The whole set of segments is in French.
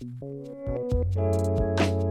Música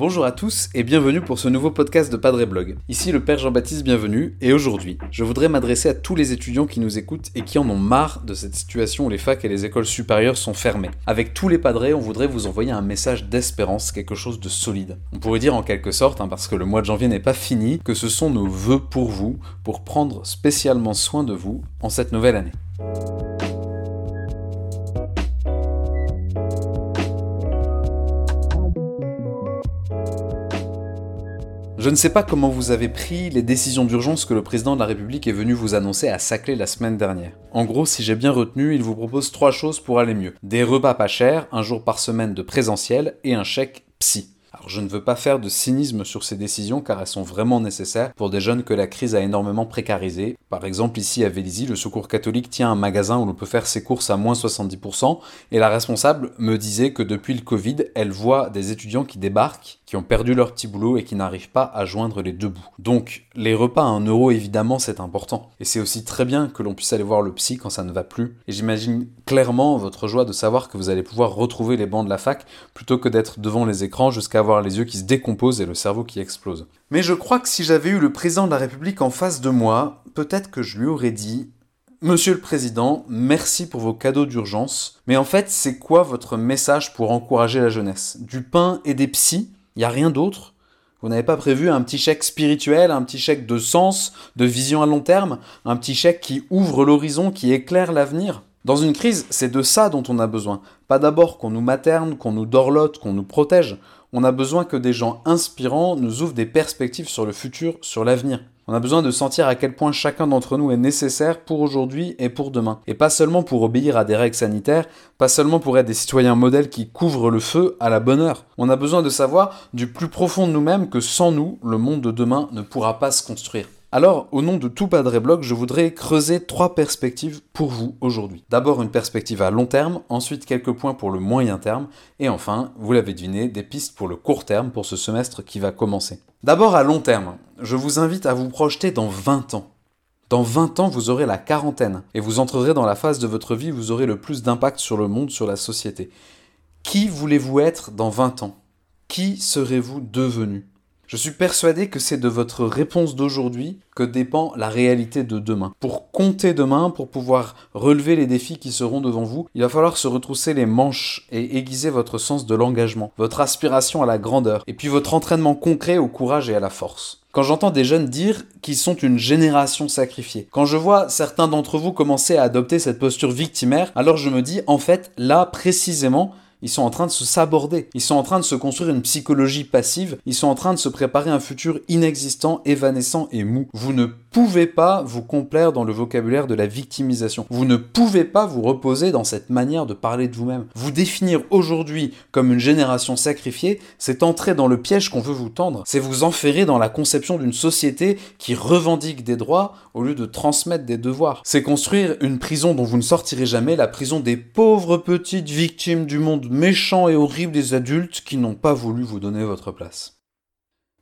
Bonjour à tous et bienvenue pour ce nouveau podcast de Padre Blog. Ici le Père Jean-Baptiste Bienvenu et aujourd'hui, je voudrais m'adresser à tous les étudiants qui nous écoutent et qui en ont marre de cette situation où les facs et les écoles supérieures sont fermées. Avec tous les padres, on voudrait vous envoyer un message d'espérance, quelque chose de solide. On pourrait dire en quelque sorte, hein, parce que le mois de janvier n'est pas fini, que ce sont nos vœux pour vous, pour prendre spécialement soin de vous en cette nouvelle année. Je ne sais pas comment vous avez pris les décisions d'urgence que le président de la République est venu vous annoncer à Saclay la semaine dernière. En gros, si j'ai bien retenu, il vous propose trois choses pour aller mieux. Des repas pas chers, un jour par semaine de présentiel et un chèque psy. Alors je ne veux pas faire de cynisme sur ces décisions car elles sont vraiment nécessaires pour des jeunes que la crise a énormément précarisés. Par exemple ici à Vélizy, le Secours catholique tient un magasin où l'on peut faire ses courses à moins 70% et la responsable me disait que depuis le Covid, elle voit des étudiants qui débarquent, qui ont perdu leur petit boulot et qui n'arrivent pas à joindre les deux bouts. Donc les repas à 1 euro évidemment c'est important. Et c'est aussi très bien que l'on puisse aller voir le psy quand ça ne va plus. Et j'imagine clairement votre joie de savoir que vous allez pouvoir retrouver les bancs de la fac plutôt que d'être devant les écrans jusqu'à avoir les yeux qui se décomposent et le cerveau qui explose. Mais je crois que si j'avais eu le président de la République en face de moi, peut-être que je lui aurais dit Monsieur le Président, merci pour vos cadeaux d'urgence, mais en fait, c'est quoi votre message pour encourager la jeunesse? Du pain et des psys? Il n'y a rien d'autre vous n'avez pas prévu un petit chèque spirituel, un petit chèque de sens, de vision à long terme, un petit chèque qui ouvre l'horizon, qui éclaire l'avenir Dans une crise, c'est de ça dont on a besoin. Pas d'abord qu'on nous materne, qu'on nous dorlote, qu'on nous protège on a besoin que des gens inspirants nous ouvrent des perspectives sur le futur, sur l'avenir. On a besoin de sentir à quel point chacun d'entre nous est nécessaire pour aujourd'hui et pour demain. Et pas seulement pour obéir à des règles sanitaires, pas seulement pour être des citoyens modèles qui couvrent le feu à la bonne heure. On a besoin de savoir du plus profond de nous-mêmes que sans nous, le monde de demain ne pourra pas se construire. Alors, au nom de tout Padre Blog, je voudrais creuser trois perspectives pour vous aujourd'hui. D'abord une perspective à long terme, ensuite quelques points pour le moyen terme, et enfin, vous l'avez deviné, des pistes pour le court terme pour ce semestre qui va commencer. D'abord à long terme, je vous invite à vous projeter dans 20 ans. Dans 20 ans, vous aurez la quarantaine, et vous entrerez dans la phase de votre vie où vous aurez le plus d'impact sur le monde, sur la société. Qui voulez-vous être dans 20 ans? Qui serez-vous devenu? Je suis persuadé que c'est de votre réponse d'aujourd'hui que dépend la réalité de demain. Pour compter demain, pour pouvoir relever les défis qui seront devant vous, il va falloir se retrousser les manches et aiguiser votre sens de l'engagement, votre aspiration à la grandeur, et puis votre entraînement concret au courage et à la force. Quand j'entends des jeunes dire qu'ils sont une génération sacrifiée, quand je vois certains d'entre vous commencer à adopter cette posture victimaire, alors je me dis en fait là précisément ils sont en train de se saborder. Ils sont en train de se construire une psychologie passive. Ils sont en train de se préparer un futur inexistant, évanescent et mou. Vous ne pouvez pas vous complaire dans le vocabulaire de la victimisation. Vous ne pouvez pas vous reposer dans cette manière de parler de vous-même. Vous définir aujourd'hui comme une génération sacrifiée, c'est entrer dans le piège qu'on veut vous tendre. C'est vous enferrer dans la conception d'une société qui revendique des droits au lieu de transmettre des devoirs. C'est construire une prison dont vous ne sortirez jamais, la prison des pauvres petites victimes du monde méchant et horrible des adultes qui n'ont pas voulu vous donner votre place.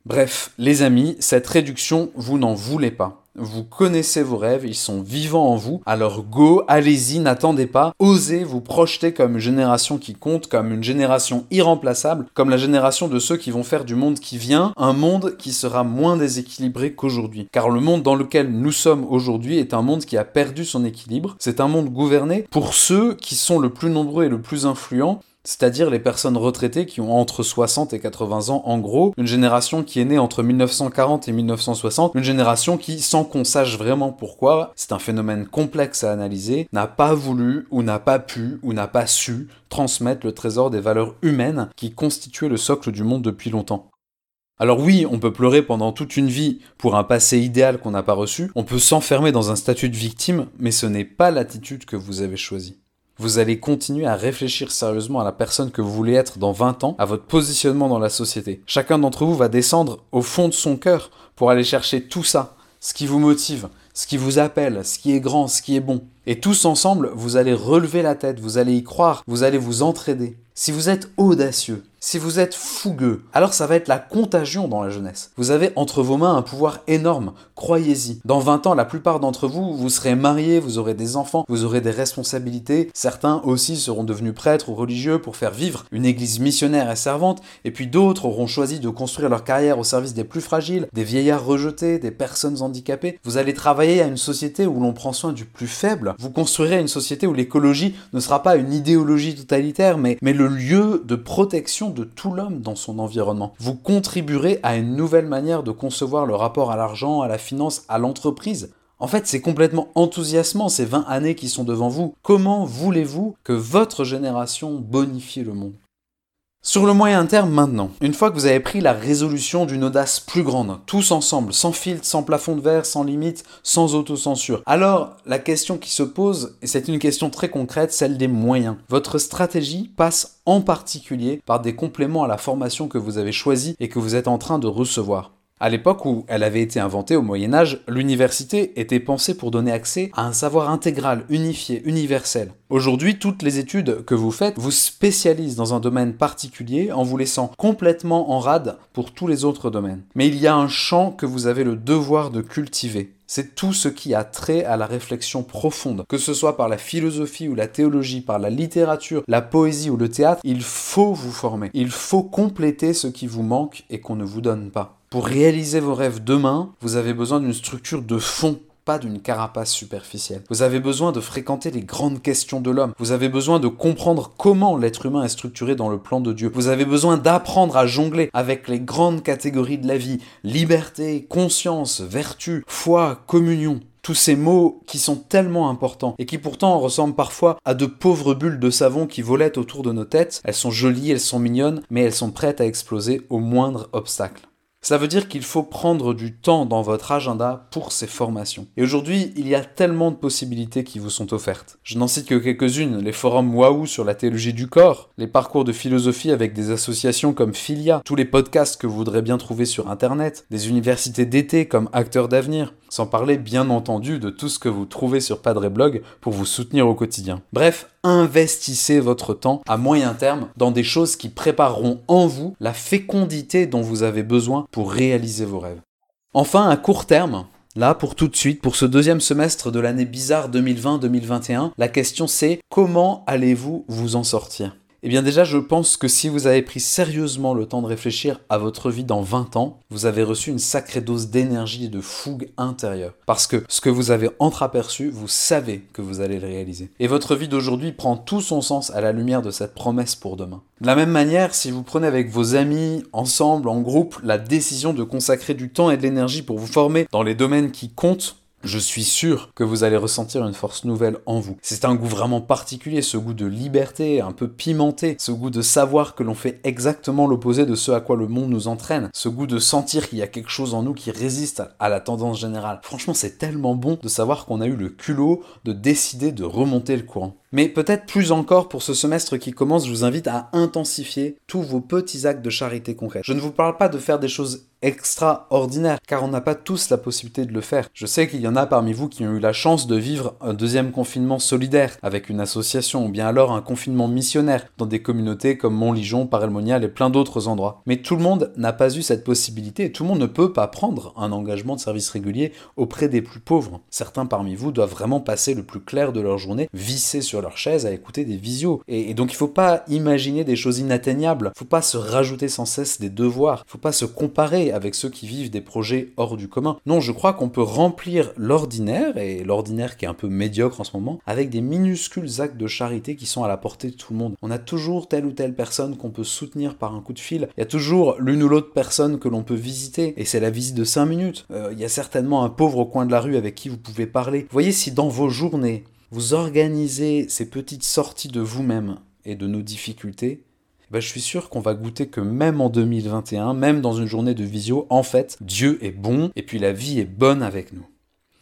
Bref, les amis, cette réduction, vous n'en voulez pas. Vous connaissez vos rêves, ils sont vivants en vous, alors go, allez-y, n'attendez pas, osez vous projeter comme une génération qui compte, comme une génération irremplaçable, comme la génération de ceux qui vont faire du monde qui vient un monde qui sera moins déséquilibré qu'aujourd'hui. Car le monde dans lequel nous sommes aujourd'hui est un monde qui a perdu son équilibre, c'est un monde gouverné pour ceux qui sont le plus nombreux et le plus influents, c'est-à-dire les personnes retraitées qui ont entre 60 et 80 ans en gros, une génération qui est née entre 1940 et 1960, une génération qui, sans qu'on sache vraiment pourquoi, c'est un phénomène complexe à analyser, n'a pas voulu ou n'a pas pu ou n'a pas su transmettre le trésor des valeurs humaines qui constituaient le socle du monde depuis longtemps. Alors oui, on peut pleurer pendant toute une vie pour un passé idéal qu'on n'a pas reçu, on peut s'enfermer dans un statut de victime, mais ce n'est pas l'attitude que vous avez choisie vous allez continuer à réfléchir sérieusement à la personne que vous voulez être dans 20 ans, à votre positionnement dans la société. Chacun d'entre vous va descendre au fond de son cœur pour aller chercher tout ça, ce qui vous motive, ce qui vous appelle, ce qui est grand, ce qui est bon. Et tous ensemble, vous allez relever la tête, vous allez y croire, vous allez vous entraider. Si vous êtes audacieux, Si vous êtes fougueux, alors ça va être la contagion dans la jeunesse. Vous avez entre vos mains un pouvoir énorme, croyez-y. Dans 20 ans, la plupart d'entre vous, vous serez mariés, vous aurez des enfants, vous aurez des responsabilités. Certains aussi seront devenus prêtres ou religieux pour faire vivre une église missionnaire et servante, et puis d'autres auront choisi de construire leur carrière au service des plus fragiles, des vieillards rejetés, des personnes handicapées. Vous allez travailler à une société où l'on prend soin du plus faible. Vous construirez une société où l'écologie ne sera pas une idéologie totalitaire, mais, mais le lieu de protection de tout l'homme dans son environnement. Vous contribuerez à une nouvelle manière de concevoir le rapport à l'argent, à la finance, à l'entreprise. En fait, c'est complètement enthousiasmant ces 20 années qui sont devant vous. Comment voulez-vous que votre génération bonifie le monde? Sur le moyen terme maintenant, une fois que vous avez pris la résolution d'une audace plus grande, tous ensemble, sans filtre, sans plafond de verre, sans limite, sans autocensure, alors la question qui se pose, et c'est une question très concrète, celle des moyens. Votre stratégie passe en particulier par des compléments à la formation que vous avez choisie et que vous êtes en train de recevoir. À l'époque où elle avait été inventée au Moyen Âge, l'université était pensée pour donner accès à un savoir intégral, unifié, universel. Aujourd'hui, toutes les études que vous faites vous spécialisent dans un domaine particulier en vous laissant complètement en rade pour tous les autres domaines. Mais il y a un champ que vous avez le devoir de cultiver. C'est tout ce qui a trait à la réflexion profonde, que ce soit par la philosophie ou la théologie, par la littérature, la poésie ou le théâtre, il faut vous former. Il faut compléter ce qui vous manque et qu'on ne vous donne pas. Pour réaliser vos rêves demain, vous avez besoin d'une structure de fond pas d'une carapace superficielle. Vous avez besoin de fréquenter les grandes questions de l'homme. Vous avez besoin de comprendre comment l'être humain est structuré dans le plan de Dieu. Vous avez besoin d'apprendre à jongler avec les grandes catégories de la vie. Liberté, conscience, vertu, foi, communion tous ces mots qui sont tellement importants et qui pourtant ressemblent parfois à de pauvres bulles de savon qui volaient autour de nos têtes. Elles sont jolies, elles sont mignonnes, mais elles sont prêtes à exploser au moindre obstacle. Ça veut dire qu'il faut prendre du temps dans votre agenda pour ces formations. Et aujourd'hui, il y a tellement de possibilités qui vous sont offertes. Je n'en cite que quelques-unes, les forums Waouh sur la théologie du corps, les parcours de philosophie avec des associations comme Filia, tous les podcasts que vous voudrez bien trouver sur Internet, des universités d'été comme Acteurs d'avenir, sans parler bien entendu de tout ce que vous trouvez sur Padre Blog pour vous soutenir au quotidien. Bref, investissez votre temps à moyen terme dans des choses qui prépareront en vous la fécondité dont vous avez besoin pour réaliser vos rêves. Enfin, à court terme, Là, pour tout de suite, pour ce deuxième semestre de l'année bizarre 2020-2021, la question c'est comment allez-vous vous en sortir? Eh bien déjà, je pense que si vous avez pris sérieusement le temps de réfléchir à votre vie dans 20 ans, vous avez reçu une sacrée dose d'énergie et de fougue intérieure. Parce que ce que vous avez entreaperçu, vous savez que vous allez le réaliser. Et votre vie d'aujourd'hui prend tout son sens à la lumière de cette promesse pour demain. De la même manière, si vous prenez avec vos amis, ensemble, en groupe, la décision de consacrer du temps et de l'énergie pour vous former dans les domaines qui comptent, je suis sûr que vous allez ressentir une force nouvelle en vous. C'est un goût vraiment particulier, ce goût de liberté, un peu pimenté, ce goût de savoir que l'on fait exactement l'opposé de ce à quoi le monde nous entraîne, ce goût de sentir qu'il y a quelque chose en nous qui résiste à la tendance générale. Franchement, c'est tellement bon de savoir qu'on a eu le culot de décider de remonter le courant. Mais peut-être plus encore pour ce semestre qui commence, je vous invite à intensifier tous vos petits actes de charité concrets. Je ne vous parle pas de faire des choses extraordinaires, car on n'a pas tous la possibilité de le faire. Je sais qu'il y en a parmi vous qui ont eu la chance de vivre un deuxième confinement solidaire avec une association, ou bien alors un confinement missionnaire dans des communautés comme Montligeon, Parelmonial et plein d'autres endroits. Mais tout le monde n'a pas eu cette possibilité et tout le monde ne peut pas prendre un engagement de service régulier auprès des plus pauvres. Certains parmi vous doivent vraiment passer le plus clair de leur journée vissés sur leur chaise à écouter des visios. Et, donc il faut pas imaginer des choses inatteignables, faut pas se rajouter sans cesse des devoirs, faut pas se comparer avec ceux qui vivent des projets hors du commun. Non, je crois qu'on peut remplir l'ordinaire, et l'ordinaire qui est un peu médiocre en ce moment, avec des minuscules actes de charité qui sont à la portée de tout le monde. On a toujours telle ou telle personne qu'on peut soutenir par un coup de fil, il y a toujours l'une ou l'autre personne que l'on peut visiter, et c'est la visite de 5 minutes. Euh, il y a certainement un pauvre au coin de la rue avec qui vous pouvez parler. voyez si dans vos journées, vous organisez ces petites sorties de vous-même et de nos difficultés, ben je suis sûr qu'on va goûter que même en 2021, même dans une journée de visio, en fait, Dieu est bon et puis la vie est bonne avec nous.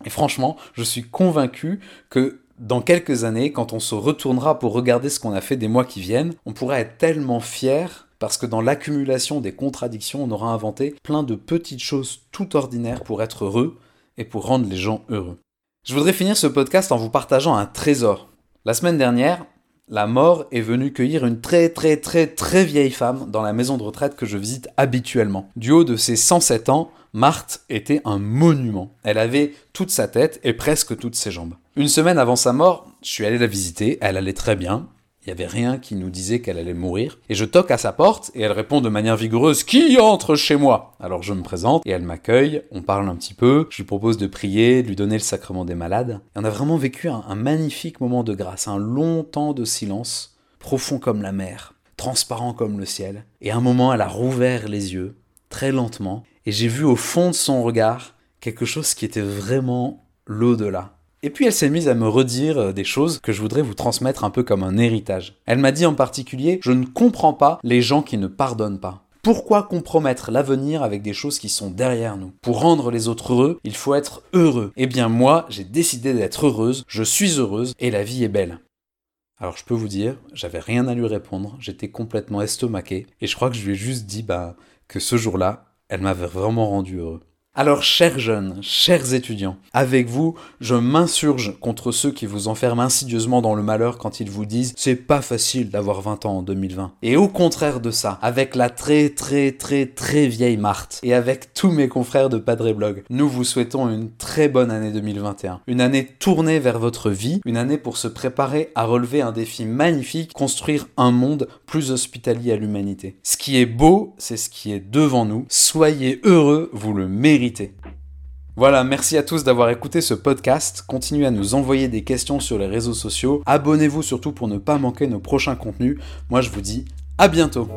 Et franchement, je suis convaincu que dans quelques années, quand on se retournera pour regarder ce qu'on a fait des mois qui viennent, on pourra être tellement fier parce que dans l'accumulation des contradictions, on aura inventé plein de petites choses tout ordinaires pour être heureux et pour rendre les gens heureux. Je voudrais finir ce podcast en vous partageant un trésor. La semaine dernière, la mort est venue cueillir une très très très très vieille femme dans la maison de retraite que je visite habituellement. Du haut de ses 107 ans, Marthe était un monument. Elle avait toute sa tête et presque toutes ses jambes. Une semaine avant sa mort, je suis allé la visiter, elle allait très bien, il n'y avait rien qui nous disait qu'elle allait mourir. Et je toque à sa porte et elle répond de manière vigoureuse Qui entre chez moi? Alors je me présente et elle m'accueille, on parle un petit peu, je lui propose de prier, de lui donner le sacrement des malades. Et on a vraiment vécu un, magnifique moment de grâce, un long temps de silence, profond comme la mer, transparent comme le ciel. Et un moment, elle a rouvert les yeux, très lentement, et j'ai vu au fond de son regard quelque chose qui était vraiment l'au-delà. Et puis elle s'est mise à me redire euh, des choses que je voudrais vous transmettre un peu comme un héritage. Elle m'a dit en particulier, je ne comprends pas les gens qui ne pardonnent pas. Pourquoi compromettre l'avenir avec des choses qui sont derrière nous? Pour rendre les autres heureux, il faut être heureux. Eh bien moi, j'ai décidé d'être heureuse, je suis heureuse et la vie est belle. Alors je peux vous dire, j'avais rien à lui répondre, j'étais complètement estomaqué et je crois que je lui ai juste dit bah que ce jour-là, elle m'avait vraiment rendu heureux. Alors, chers jeunes, chers étudiants, avec vous, je m'insurge contre ceux qui vous enferment insidieusement dans le malheur quand ils vous disent c'est pas facile d'avoir 20 ans en 2020. Et au contraire de ça, avec la très très très très vieille Marthe et avec tous mes confrères de Padre Blog, nous vous souhaitons une très bonne année 2021. Une année tournée vers votre vie, une année pour se préparer à relever un défi magnifique, construire un monde plus hospitalier à l'humanité. Ce qui est beau, c'est ce qui est devant nous. Soyez heureux, vous le méritez. Voilà, merci à tous d'avoir écouté ce podcast. Continuez à nous envoyer des questions sur les réseaux sociaux. Abonnez-vous surtout pour ne pas manquer nos prochains contenus. Moi, je vous dis à bientôt.